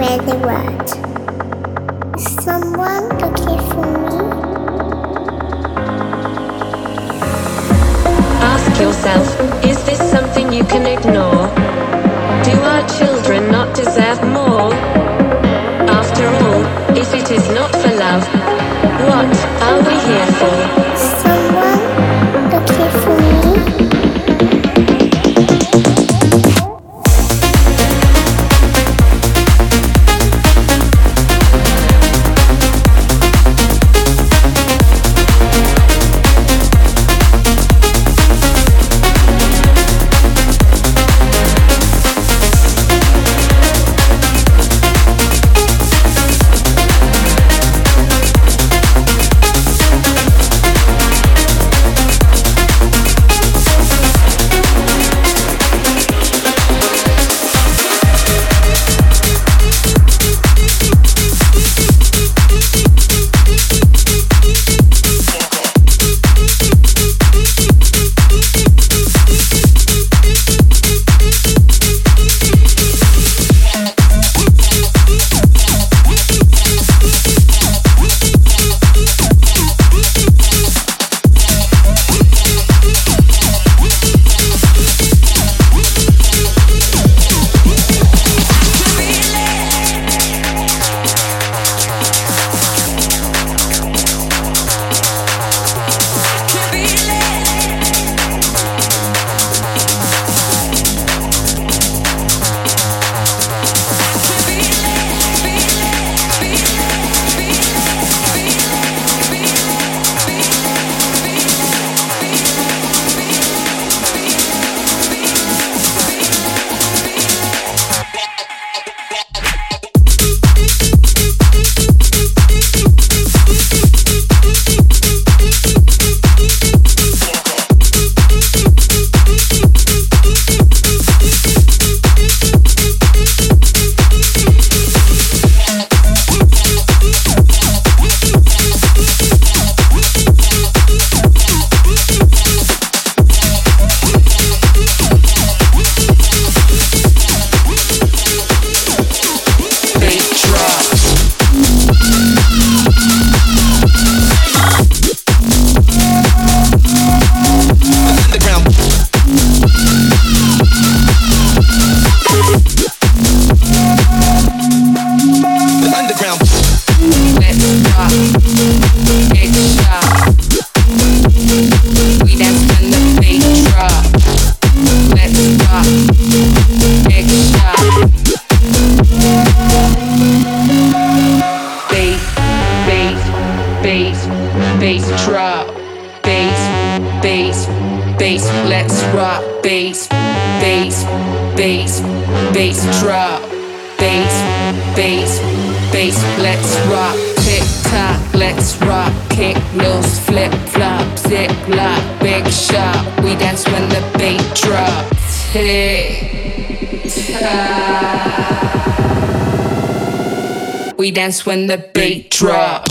Spread the word. Is someone looking for me? Ask yourself, is this something you can ignore? Do our children not deserve more? After all, if it is not for love, what are we here for? bass, bass, bass, bass drop, bass, bass, bass. Let's rock, tick tock, let's rock, kick nose, flip flop, zip lock, big shot. We dance when the beat drops. Tick tock. We dance when the beat drops.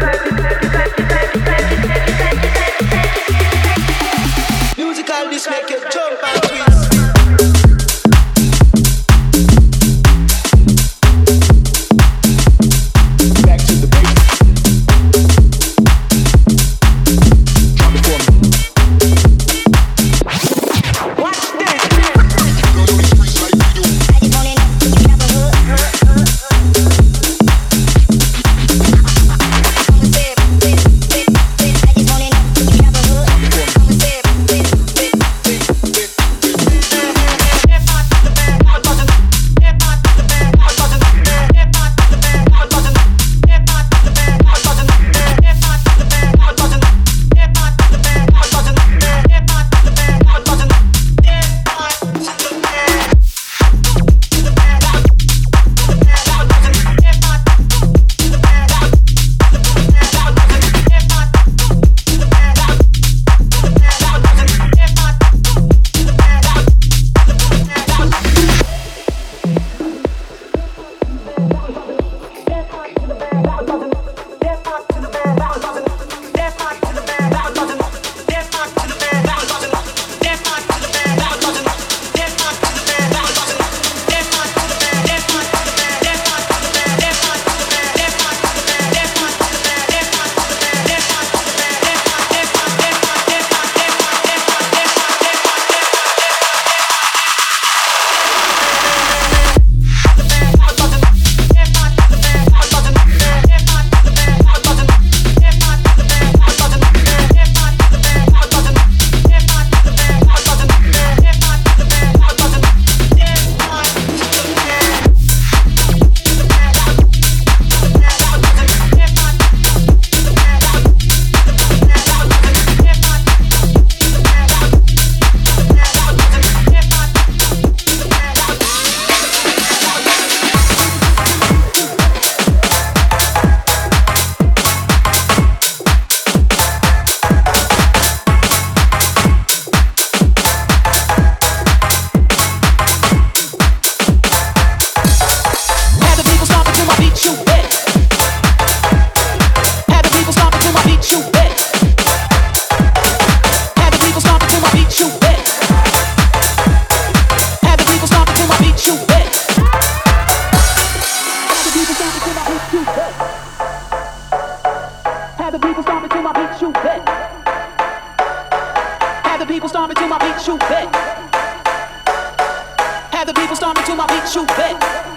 Have the people stomping to my beat, you bet. Have the people stomping to my beat, you bet. Have the people stomping to my beat, you bet.